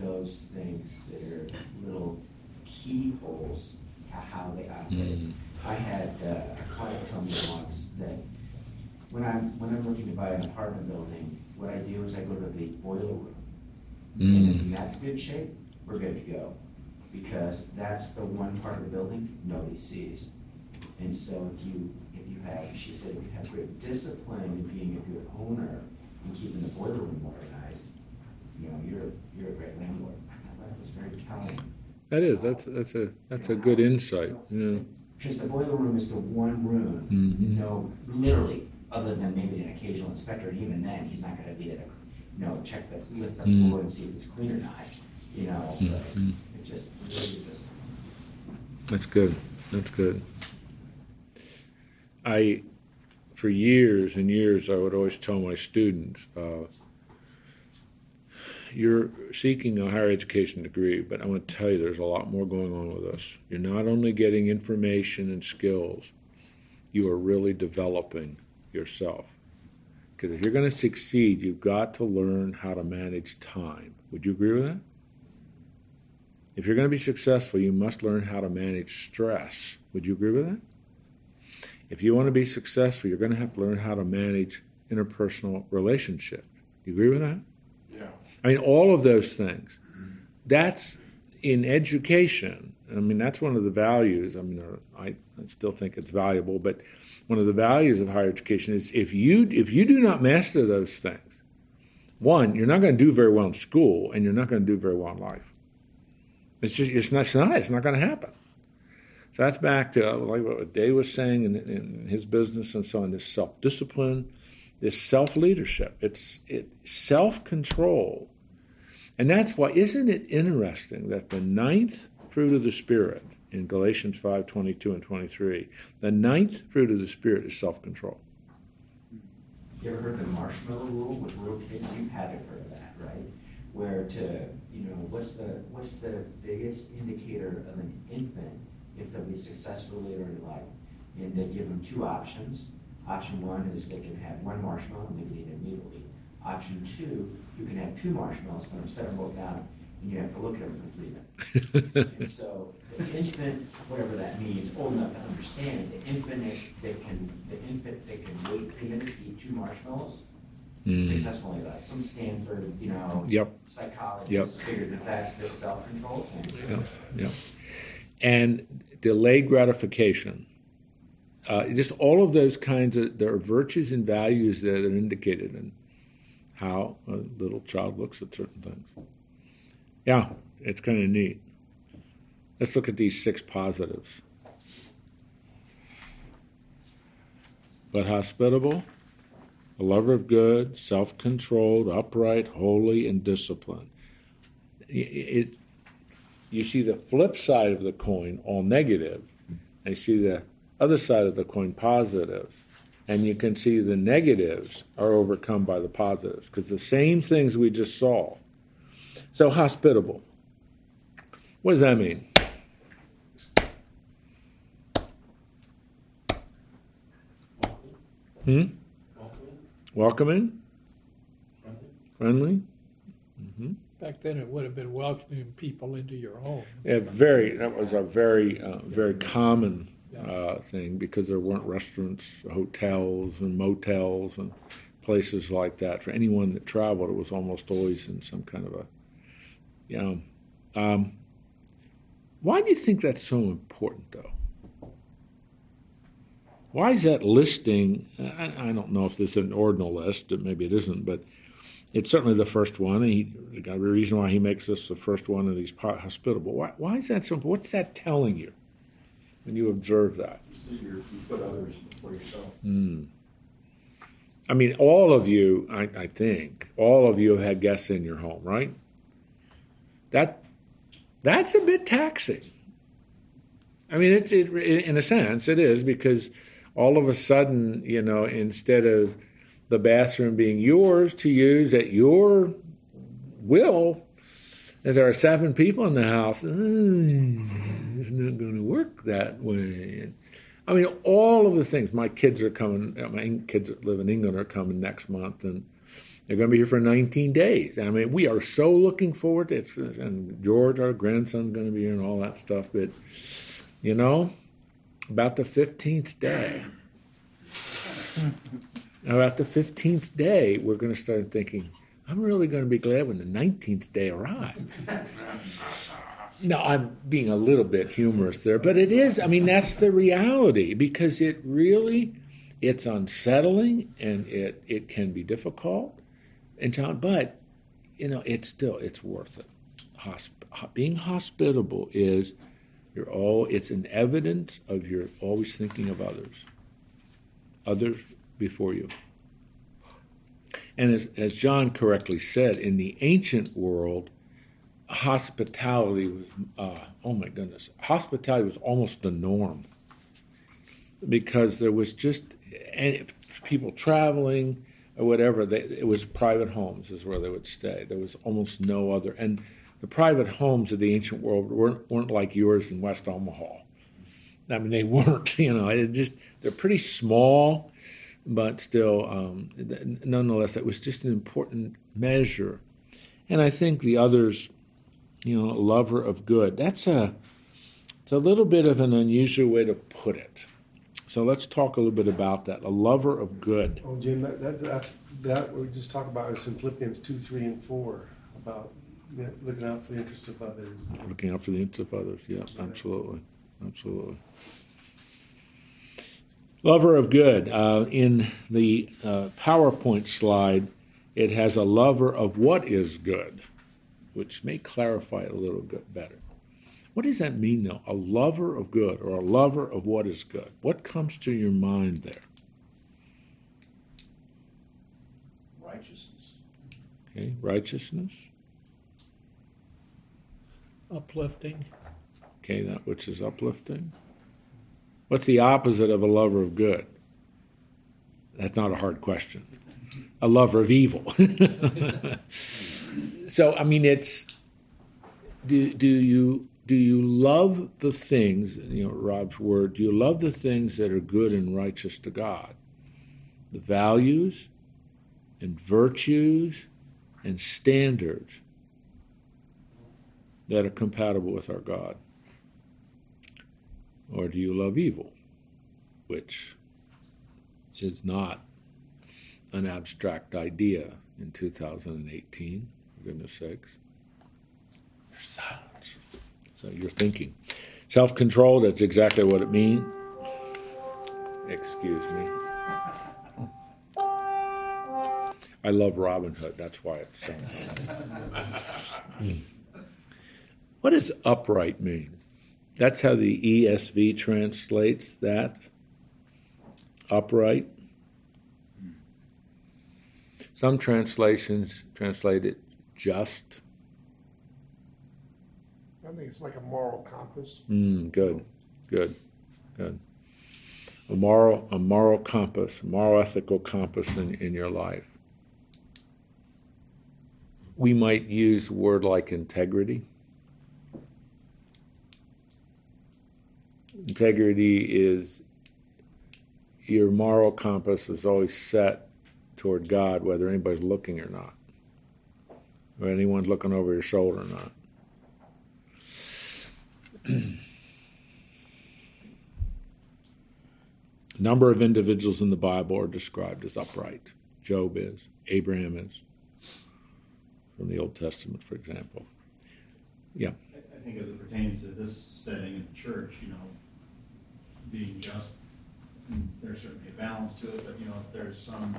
those things that are little keyholes to how they operate. Hmm. I had uh, a client tell me once that when I'm, when I'm looking to buy an apartment building, what I do is I go to the boiler room. And Mm. if that's good shape, we're good to go. Because that's the one part of the building nobody sees. And so if you, if you have, she said, if you have great discipline in being a good owner and keeping the boiler room organized, you know, you're, you're a great landlord. That was very telling. That is. That's that's a that's a good insight. Yeah. Because the boiler room is the one room, Mhm. no, literally, other than maybe an occasional inspector, and even then, he's not gonna be there to, you know, check the, lift the Mm. floor and see if it's clean or not, you know, but Mhm. it just, really just. That's good. That's good. I, for years and years, I would always tell my students, uh, you're seeking a higher education degree, but I want to tell you there's a lot more going on with us. You're not only getting information and skills, you are really developing yourself. Because if you're going to succeed, you've got to learn how to manage time. Would you agree with that? If you're going to be successful, you must learn how to manage stress. Would you agree with that? If you want to be successful, you're going to have to learn how to manage interpersonal relationships. You agree with that? Yeah. I mean, all of those things. That's in education. I mean, that's one of the values. I mean, I, I still think it's valuable, but one of the values of higher education is if you if you do not master those things, one, you're not going to do very well in school, and you're not going to do very well in life. It's just it's not it's not, it's not going to happen. So that's back to uh, like what Dave was saying in, in his business and so on. This self discipline, this self leadership. It's it self control, and that's why isn't it interesting that the ninth fruit of the spirit in Galatians five twenty two and twenty three, the ninth fruit of the spirit is self control. You ever heard the marshmallow rule with little kids? You've had to heard of that, right? Where to, you know, what's the, what's the biggest indicator of an infant if they'll be successful later in life? And they give them two options. Option one is they can have one marshmallow and they can eat it immediately. Option two, you can have two marshmallows, but set them both down and you have to look at them for three minutes. And so the infant, whatever that means, old enough to understand, the infant that- that can, the infant that can wait three minutes to eat two marshmallows, Mm. successfully does. Some Stanford, you know, Yep. psychologists Yep. figured that that's the self-control thing. Yeah, yeah. And delayed gratification. Uh, just all of those kinds of there are virtues and values that are indicated in how a little child looks at certain things. Yeah, it's kind of neat. Let's look at these six positives. But hospitable, a lover of good, self controlled, upright, holy, and disciplined. It, you see the flip side of the coin, all negative, and you see the other side of the coin, positive. And you can see the negatives are overcome by the positives because the same things we just saw. So, hospitable. What does that mean? Hmm? Welcoming, friendly. friendly. Back then, it would have been welcoming people into your home. Yeah, very. That was a very, uh, very common uh, thing because there weren't restaurants, hotels, and motels and places like that. For anyone that traveled, it was almost always in some kind of a, you know. Um, why do you think that's so important, though? Why is that listing? I, I don't know if this is an ordinal list. Maybe it isn't, but it's certainly the first one. And he there's got to be a reason why he makes this the first one, and he's hospitable. Why, why is that so? What's that telling you when you observe that? So you put others before yourself. I mean, all of you, I, I think, all of you have had guests in your home, right? That that's a bit taxing. I mean, it's it, in a sense it is because all of a sudden, you know, instead of the bathroom being yours to use at your will, if there are seven people in the house, "Mm, it's not going to work that way. I mean, all of the things. My kids are coming. My kids that live in England are coming next month, and they're going to be here for 19 days. I mean, we are so looking forward to it. And George, our grandson's going to be here, and all that stuff. But you know, about the 15th day, Now about the 15th day, we're going to start thinking, I'm really going to be glad when the 19th day arrives. No, I'm being a little bit humorous there, but it is. I mean, that's the reality because it really, it's unsettling and it it can be difficult, and John, but you know, it's still it's worth it. Hosp- being hospitable is you're all. It's an evidence of your always thinking of others, others before you. And as, as John correctly said, in the ancient world, hospitality was, uh, oh my goodness, hospitality was almost the norm because there was just people traveling or whatever. They, it was private homes is where they would stay. There was almost no other, and the private homes of the ancient world weren't weren't like yours in West Omaha. I mean, they weren't. You know, it just they're pretty small, but still, um, nonetheless, it was just an important measure. And I think the others, you know, lover of good. That's a it's a little bit of an unusual way to put it. So let's talk a little bit about that. A lover of good. Oh, Jim, that, that, that's, that we just talked about is in Philippians two, three, and four, about you know, looking out for the interests of others. Looking out for the interests of others. Yeah, absolutely. Absolutely. Lover of good. Uh, in the uh, PowerPoint slide, it has a lover of what is good, which may clarify it a little bit better. What does that mean, though? A lover of good or a lover of what is good? What comes to your mind there? Righteousness. Okay, righteousness. Uplifting. Okay, that which is uplifting. What's the opposite of a lover of good? That's not a hard question. A lover of evil. so, I mean, it's do do you do you love the things? You know, Rob's word. Do you love the things that are good and righteous to God? The values and virtues and standards that are compatible with our God. Or do you love evil, which is not an abstract idea in 2018, for goodness sakes? There's silence. So you're thinking. Self control, that's exactly what it means. Excuse me. I love Robin Hood, that's why it sounds. What does upright mean? That's how the ESV translates that. Upright. Some translations translate it just. I think it's like a moral compass. Mm, good, good, good. A moral, a moral compass, a moral ethical compass in, in your life. We might use a word like integrity. Integrity is your moral compass is always set toward God, whether anybody's looking or not, or anyone's looking over your shoulder or not. number of individuals in the Bible are described as upright. Job is, Abraham is, from the Old Testament, for example. Yeah. I think as it pertains to this setting in the church, you know, being just, there's certainly a balance to it, but you know, if there's some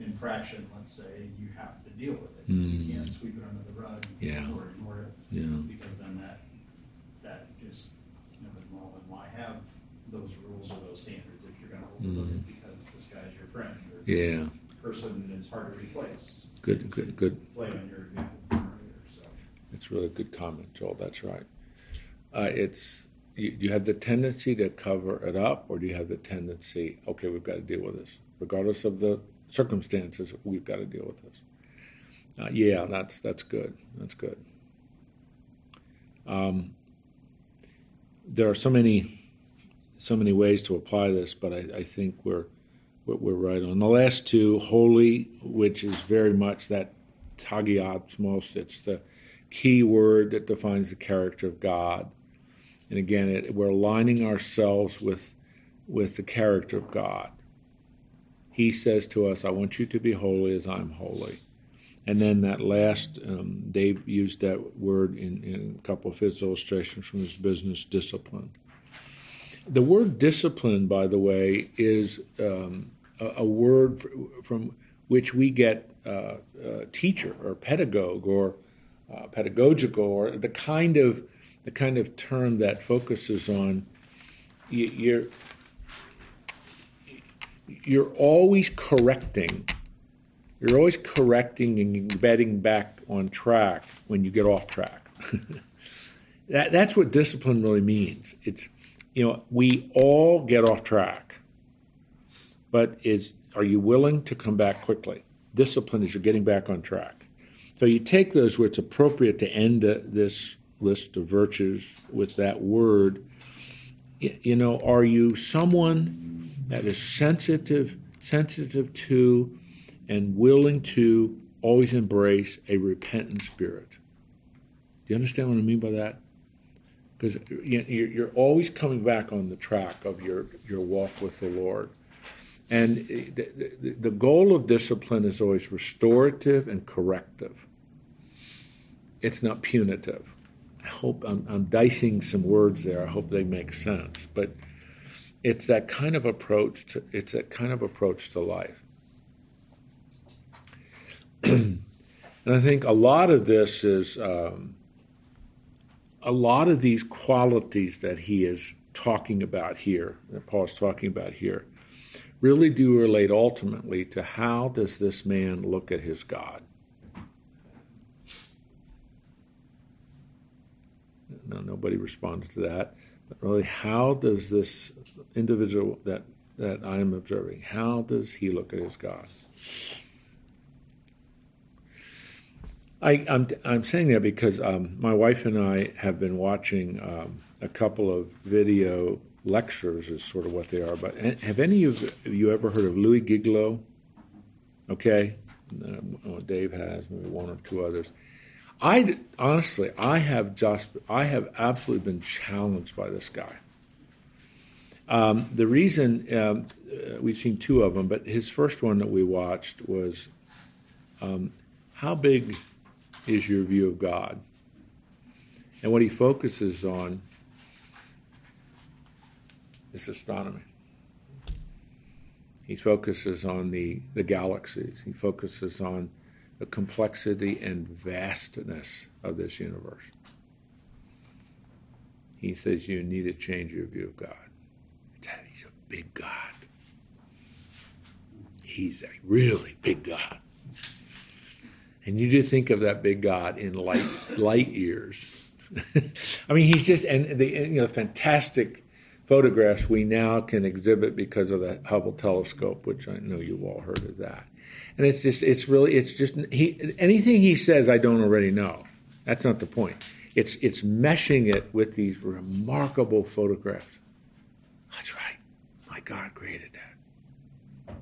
infraction, let's say, you have to deal with it. Mm. You can't sweep it under the rug Yeah. or ignore it. Yeah. Because then that, that just, you know, well, then why have those rules or those standards if you're gonna overlook Mm. it because this guy's your friend or Yeah. person is hard to replace. Good, good, good. Play on your example from earlier, so. That's a good comment, Joel. That's right. Uh, it's you, have the tendency to cover it up, or do you have the tendency, okay, we've got to deal with this, regardless of the circumstances, we've got to deal with this. Uh, yeah, that's that's good. That's good. Um, there are so many so many ways to apply this, but I, I think we're we're we're right on the last two. Holy, which is very much that tagiosmos. It's the key word that defines the character of God. And again, it, we're aligning ourselves with with the character of God. He says to us, "I want you to be holy as I'm holy." And then that last, um, Dave used that word in, in a couple of his illustrations from his business, discipline. The word discipline, by the way, is um, a, a, word from which we get uh, uh, teacher or pedagogue or uh, pedagogical or the kind of the kind of term that focuses on you, you're you're always correcting you're always correcting and getting back on track when you get off track. That, that's what discipline really means. It's you know we all get off track but is are you willing to come back quickly? Discipline is you're getting back on track. So you take those where it's appropriate to end uh, this list of virtues with that word. You know, are you someone that is sensitive, sensitive to, and willing to always embrace a repentant spirit? Do you understand what I mean by that? Because you're always coming back on the track of your, your walk with the Lord. And eh, the, the goal of discipline is always restorative and corrective. It's not punitive. I hope I'm, I'm, dicing some words there. I hope they make sense. But it's that kind of approach. To, it's that kind of approach to life. and I think a lot of this is um, a lot of these qualities that he is talking about here, that Paul's talking about here, really do relate ultimately to how does this man look at his God. No, nobody responded to that. But really, how does this individual that that I am observing, how does he look at his God? I, am I'm, I'm saying that because um, my wife and I have been watching um, a couple of video lectures, is sort of what they are. But have any of you ever heard of Louie Giglio? Okay, uh, Dave has, maybe one or two others. I honestly, I have just, I have absolutely been challenged by this guy. Um, the reason um, uh, we've seen two of them, but his first one that we watched was um, how big is your view of God? And what he focuses on is astronomy. He focuses on the, the galaxies. He focuses on the complexity and vastness of this universe. He says you need to change your view of God. He's a big God. He's a really big God. And you do think of that big God in light light years. I mean, he's just and the you know fantastic photographs we now can exhibit because of the Hubble telescope, which I know you've all heard of that. And it's just it's really it's just he anything he says I don't already know. That's not the point. It's it's meshing it with these remarkable photographs. That's right. My God created that.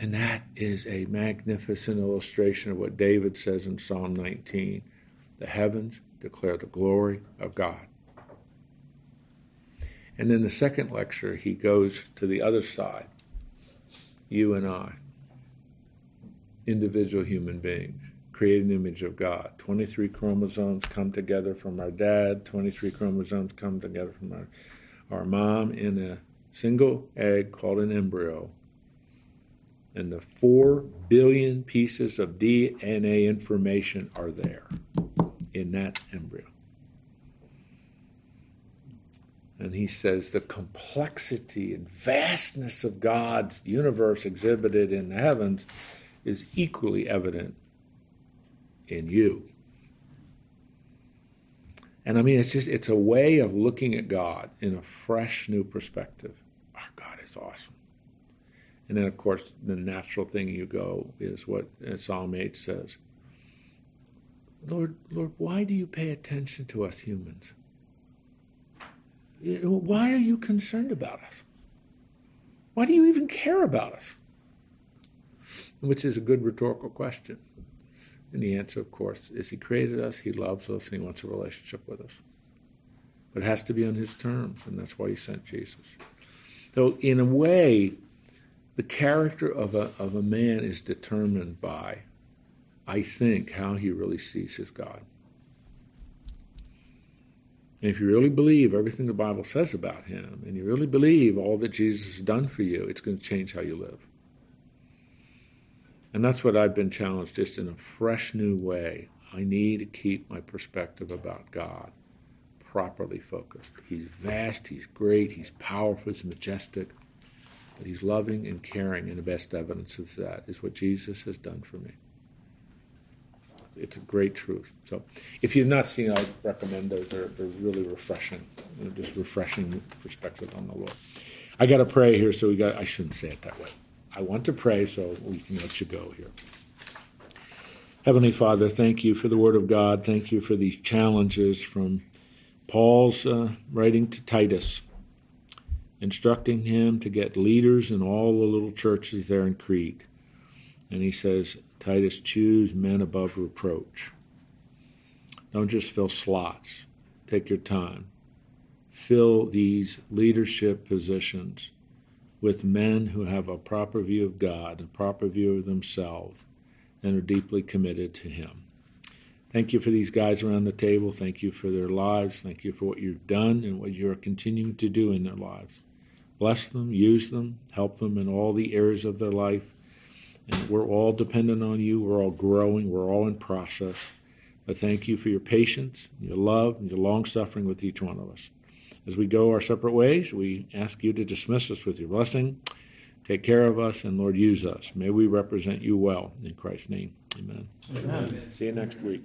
And that is a magnificent illustration of what David says in Psalm 19 the heavens declare the glory of God. And in the second lecture, he goes to the other side you and I, individual human beings, created in the image of God. 23 chromosomes come together from our dad, 23 chromosomes come together from our, our mom in a single egg called an embryo. And the 4 billion pieces of DNA information are there in that embryo. And he says the complexity and vastness of God's universe exhibited in the heavens is equally evident in you. And I mean, it's just, it's a way of looking at God in a fresh new perspective. Our God is awesome. And then, of course, the natural thing you go is what uh, Psalm 8 says Lord, Lord, why do you pay attention to us humans? Why are you concerned about us? Why do you even care about us? Which is a good rhetorical question. And the answer, of course, is He created us, He loves us, and He wants a relationship with us. But it has to be on His terms, and that's why He sent Jesus. So, in a way, the character of a, of a man is determined by, I think, how he really sees his God. And if you really believe everything the Bible says about him, and you really believe all that Jesus has done for you, it's going to change how you live. And that's what I've been challenged just in a fresh new way. I need to keep my perspective about God properly focused. He's vast, He's great, He's powerful, He's majestic, but He's loving and caring, and the best evidence of that is what Jesus has done for me. It's a great truth. So, if you've not seen, I recommend those. They're, they're really refreshing. They're just refreshing perspective on the Lord. I got to pray here, so we got. I shouldn't say it that way. I want to pray so we can let you go here. Heavenly Father, thank you for the Word of God. Thank you for these challenges from Paul's uh, writing to Titus, instructing him to get leaders in all the little churches there in Crete. And he says, Titus, choose men above reproach. Don't just fill slots. Take your time. Fill these leadership positions with men who have a proper view of God, a proper view of themselves, and are deeply committed to Him. Thank you for these guys around the table. Thank you for their lives. Thank you for what you've done and what you're continuing to do in their lives. Bless them, use them, help them in all the areas of their life. And we're all dependent on you. We're all growing. We're all in process. But thank you for your patience, your love, and your long suffering with each one of us. As we go our separate ways, we ask you to dismiss us with your blessing. Take care of us, and Lord, use us. May we represent you well. In Christ's name, amen. amen. See you next week.